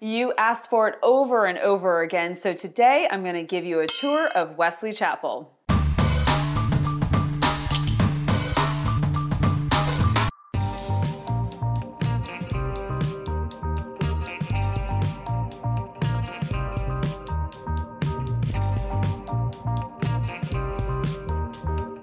You asked for it over and over again, so today I'm going to give you a tour of Wesley Chapel.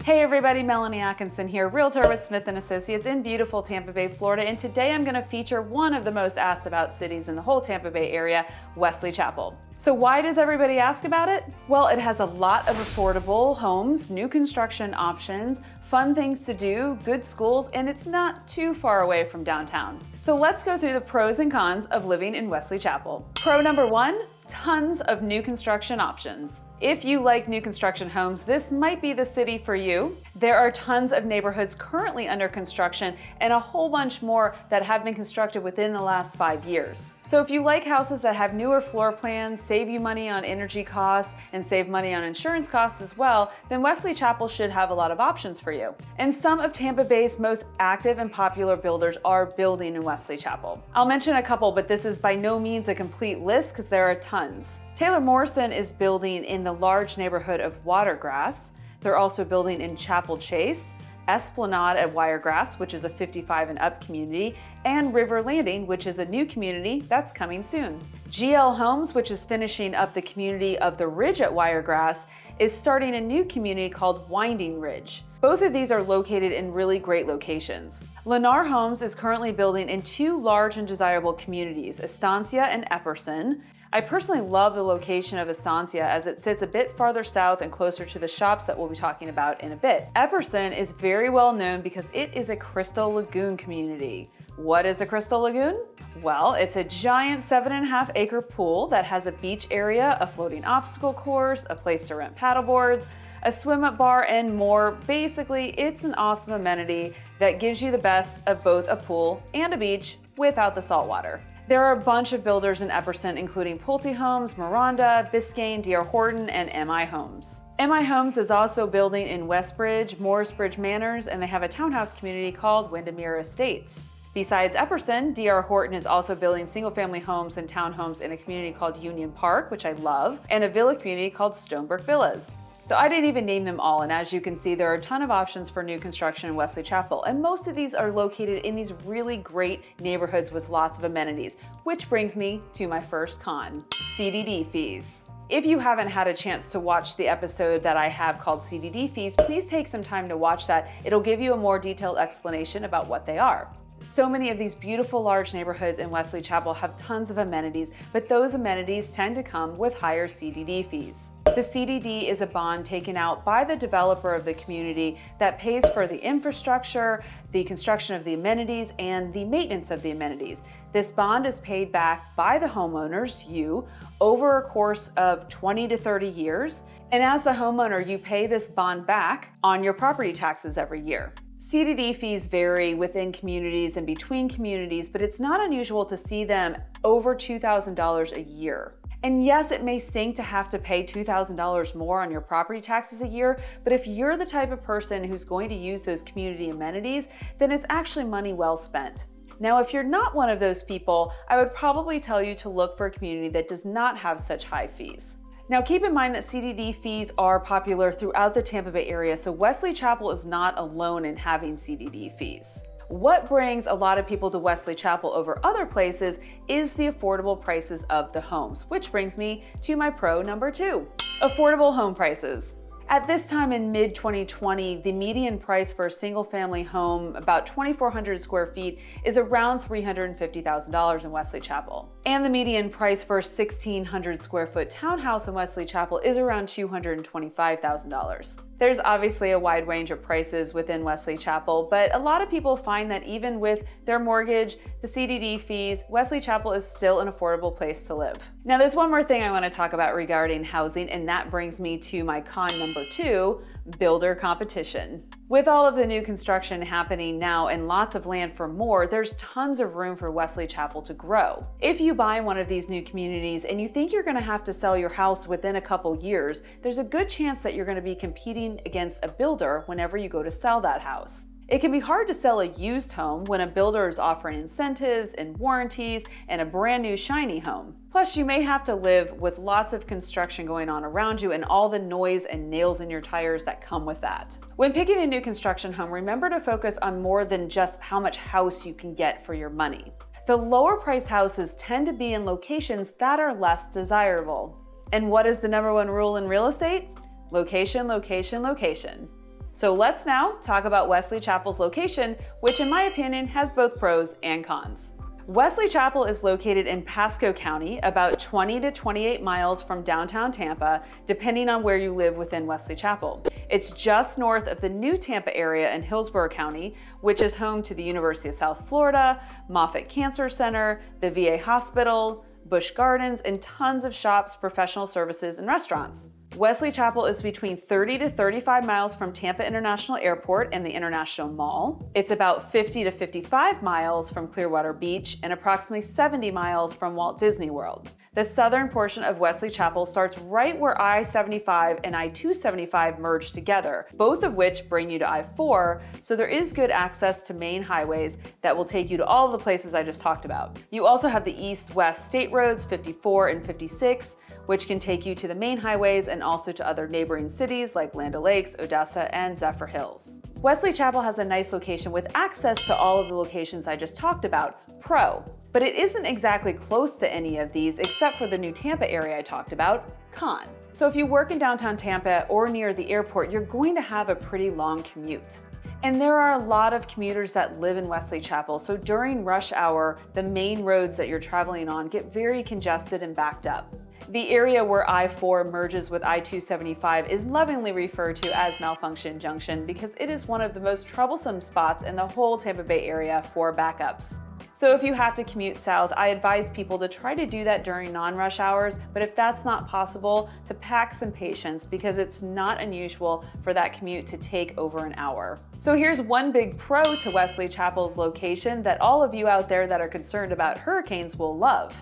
Hey everybody, Melanie Atkinson here, realtor with Smith & Associates in beautiful Tampa Bay, Florida, and today I'm going to feature one of the most asked about cities in the whole Tampa Bay area, Wesley Chapel. So why does everybody ask about it? Well, it has a lot of affordable homes, new construction options, fun things to do, good schools, and it's not too far away from downtown. So let's go through the pros and cons of living in Wesley Chapel. Pro number one, tons of new construction options. If you like new construction homes, this might be the city for you. There are tons of neighborhoods currently under construction and a whole bunch more that have been constructed within the last five years. So if you like houses that have newer floor plans, save you money on energy costs, and save money on insurance costs as well, then Wesley Chapel should have a lot of options for you. And some of Tampa Bay's most active and popular builders are building in Wesley Chapel. I'll mention a couple, but this is by no means a complete list because there are tons. Taylor Morrison is building in the large neighborhood of Watergrass. They're also building in Chapel Chase, Esplanade at Wiregrass, which is a 55 and up community, and River Landing, which is a new community that's coming soon. GL Homes, which is finishing up the community of the Ridge at Wiregrass, is starting a new community called Winding Ridge. Both of these are located in really great locations. Lennar Homes is currently building in two large and desirable communities, Estancia and Epperson. I personally love the location of Estancia as it sits a bit farther south and closer to the shops that we'll be talking about in a bit. Epperson is very well known because it is a Crystal Lagoon community. What is a Crystal Lagoon? Well, it's a giant seven and a half acre pool that has a beach area, a floating obstacle course, a place to rent paddleboards, a swim up bar, and more. Basically, it's an awesome amenity that gives you the best of both a pool and a beach without the salt water. There are a bunch of builders in Epperson, including Pulte Homes, Miranda, Biscayne, D.R. Horton, and MI Homes. MI Homes is also building in Westbridge, Morrisbridge Manors, and they have a townhouse community called Windermere Estates. Besides Epperson, D.R. Horton is also building single family homes and townhomes in a community called Union Park, which I love, and a villa community called Stonebrook Villas. So I didn't even name them all, and as you can see, there are a ton of options for new construction in Wesley Chapel, and most of these are located in these really great neighborhoods with lots of amenities, which brings me to my first con, CDD fees. If you haven't had a chance to watch the episode that I have called CDD fees, please take some time to watch that. It'll give you a more detailed explanation about what they are. So many of these beautiful large neighborhoods in Wesley Chapel have tons of amenities, but those amenities tend to come with higher CDD fees. The CDD is a bond taken out by the developer of the community that pays for the infrastructure, the construction of the amenities, and the maintenance of the amenities. This bond is paid back by the homeowners, you, over a course of 20 to 30 years. And as the homeowner, you pay this bond back on your property taxes every year. CDD fees vary within communities and between communities, but it's not unusual to see them over $2,000 a year. And yes, it may stink to have to pay $2,000 more on your property taxes a year, but if you're the type of person who's going to use those community amenities, then it's actually money well spent. Now, if you're not one of those people, I would probably tell you to look for a community that does not have such high fees. Now, keep in mind that CDD fees are popular throughout the Tampa Bay area, so Wesley Chapel is not alone in having CDD fees. What brings a lot of people to Wesley Chapel over other places is the affordable prices of the homes, which brings me to my pro number two affordable home prices. At this time in mid 2020, the median price for a single family home, about 2,400 square feet, is around $350,000 in Wesley Chapel. And the median price for a 1,600 square foot townhouse in Wesley Chapel is around $225,000. There's obviously a wide range of prices within Wesley Chapel, but a lot of people find that even with their mortgage, the CDD fees, Wesley Chapel is still an affordable place to live. Now, there's one more thing I want to talk about regarding housing, and that brings me to my con number two builder competition. With all of the new construction happening now and lots of land for more, there's tons of room for Wesley Chapel to grow. If you buy one of these new communities and you think you're going to have to sell your house within a couple years, there's a good chance that you're going to be competing against a builder whenever you go to sell that house. It can be hard to sell a used home when a builder is offering incentives and warranties and a brand new shiny home. Plus, you may have to live with lots of construction going on around you and all the noise and nails in your tires that come with that. When picking a new construction home, remember to focus on more than just how much house you can get for your money. The lower price houses tend to be in locations that are less desirable. And what is the number one rule in real estate? Location, location, location. So let's now talk about Wesley Chapel's location, which in my opinion has both pros and cons. Wesley Chapel is located in Pasco County, about 20 to 28 miles from downtown Tampa, depending on where you live within Wesley Chapel. It's just north of the new Tampa area in Hillsborough County, which is home to the University of South Florida, Moffitt Cancer Center, the VA Hospital, Busch Gardens, and tons of shops, professional services, and restaurants. Wesley Chapel is between 30 to 35 miles from Tampa International Airport and the International Mall. It's about 50 to 55 miles from Clearwater Beach and approximately 70 miles from Walt Disney World. The southern portion of Wesley Chapel starts right where I 75 and I 275 merge together, both of which bring you to I 4, so there is good access to main highways that will take you to all the places I just talked about. You also have the east west state roads 54 and 56 which can take you to the main highways and also to other neighboring cities like Land O'Lakes, Odessa, and Zephyrhills. Wesley Chapel has a nice location with access to all of the locations I just talked about, pro, but it isn't exactly close to any of these except for the new Tampa area I talked about, con. So if you work in downtown Tampa or near the airport, you're going to have a pretty long commute. And there are a lot of commuters that live in Wesley Chapel, so during rush hour, the main roads that you're traveling on get very congested and backed up. The area where I 4 merges with I 275 is lovingly referred to as Malfunction Junction because it is one of the most troublesome spots in the whole Tampa Bay area for backups. So if you have to commute south, I advise people to try to do that during non-rush hours, but if that's not possible, to pack some patience because it's not unusual for that commute to take over an hour. So here's one big pro to Wesley Chapel's location that all of you out there that are concerned about hurricanes will love.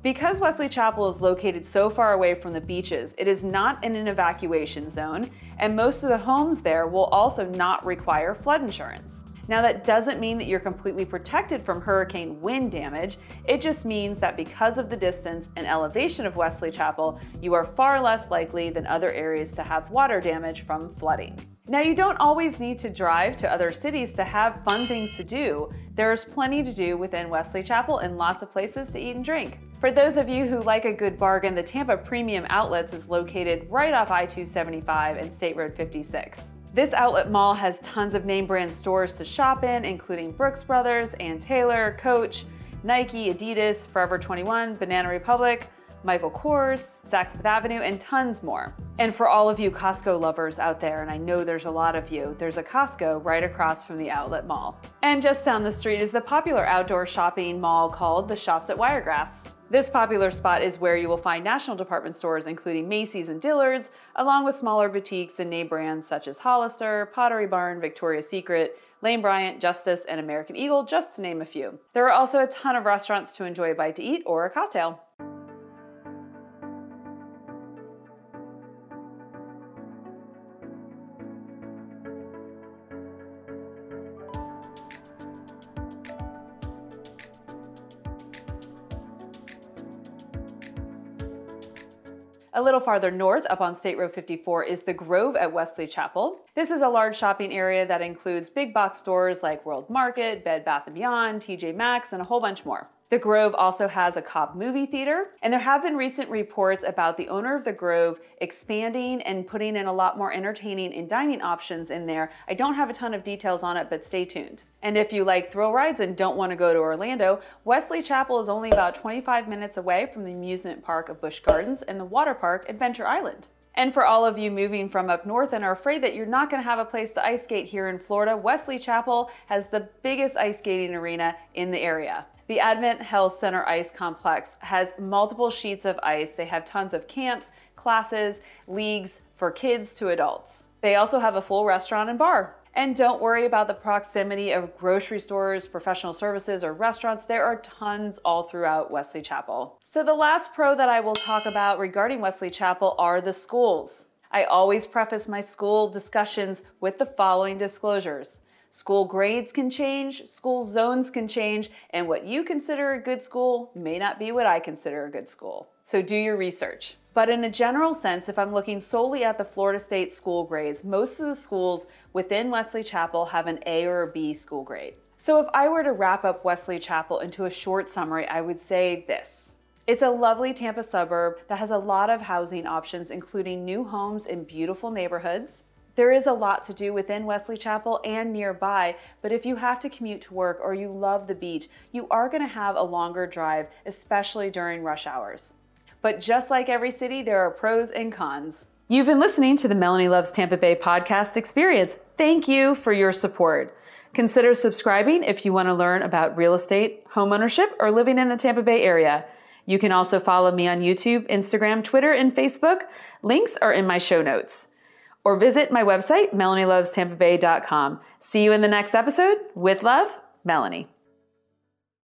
Because Wesley Chapel is located so far away from the beaches, it is not in an evacuation zone, and most of the homes there will also not require flood insurance. Now, that doesn't mean that you're completely protected from hurricane wind damage. It just means that because of the distance and elevation of Wesley Chapel, you are far less likely than other areas to have water damage from flooding. Now, you don't always need to drive to other cities to have fun things to do. There's plenty to do within Wesley Chapel and lots of places to eat and drink. For those of you who like a good bargain, the Tampa Premium Outlets is located right off I 275 and State Road 56. This outlet mall has tons of name brand stores to shop in, including Brooks Brothers, Ann Taylor, Coach, Nike, Adidas, Forever 21, Banana Republic, Michael Kors, Saks Fifth Avenue, and tons more. And for all of you Costco lovers out there, and I know there's a lot of you, there's a Costco right across from the outlet mall. And just down the street is the popular outdoor shopping mall called the Shops at Wiregrass. This popular spot is where you will find national department stores including Macy's and Dillard's, along with smaller boutiques and name brands such as Hollister, Pottery Barn, Victoria's Secret, Lane Bryant, Justice, and American Eagle, just to name a few. There are also a ton of restaurants to enjoy a bite to eat or a cocktail. A little farther north, up on State Road 54, is the Grove at Wesley Chapel. This is a large shopping area that includes big box stores like World Market, Bed Bath & Beyond, TJ Maxx, and a whole bunch more. The Grove also has a Cobb movie theater, and there have been recent reports about the owner of the Grove expanding and putting in a lot more entertaining and dining options in there. I don't have a ton of details on it, but stay tuned. And if you like thrill rides and don't want to go to Orlando, Wesley Chapel is only about 25 minutes away from the amusement park of Busch Gardens and the water park Adventure Island. And for all of you moving from up north and are afraid that you're not going to have a place to ice skate here in Florida, Wesley Chapel has the biggest ice skating arena in the area. The Advent Health Center Ice Complex has multiple sheets of ice. They have tons of camps, classes, leagues for kids to adults. They also have a full restaurant and bar. And don't worry about the proximity of grocery stores, professional services, or restaurants. There are tons all throughout Wesley Chapel. So, the last pro that I will talk about regarding Wesley Chapel are the schools. I always preface my school discussions with the following disclosures. School grades can change, school zones can change, and what you consider a good school may not be what I consider a good school. So do your research. But in a general sense, if I'm looking solely at the Florida State school grades, most of the schools within Wesley Chapel have an A or a B school grade. So if I were to wrap up Wesley Chapel into a short summary, I would say this. It's a lovely Tampa suburb that has a lot of housing options, including new homes in beautiful neighborhoods. There is a lot to do within Wesley Chapel and nearby, but if you have to commute to work or you love the beach, you are going to have a longer drive, especially during rush hours. But just like every city, there are pros and cons. You've been listening to the Melanie Loves Tampa Bay podcast experience. Thank you for your support. Consider subscribing if you want to learn about real estate, homeownership, or living in the Tampa Bay area. You can also follow me on YouTube, Instagram, Twitter, and Facebook. Links are in my show notes or visit my website, melanielovestampabay.com. See you in the next episode. With love, Melanie.